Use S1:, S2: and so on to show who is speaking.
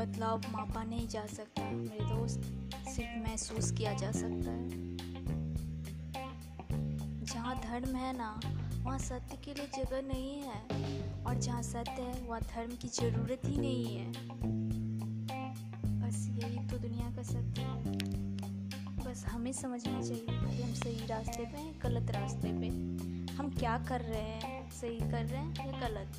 S1: बदलाव मापा नहीं जा सकता। मेरे दोस्त, सिर्फ़ महसूस किया जा सकता है। जहाँ धर्म है ना, वहाँ सत्य के लिए जगह नहीं है। और जहाँ सत्य है, वहाँ धर्म की ज़रूरत ही नहीं है। बस यही तो दुनिया का सत्य है। बस हमें समझना चाहिए कि हम सही रास्ते पे हैं, गलत रास्ते पे। हम क्या कर रहे हैं? सही कर रहे हैं या गलत?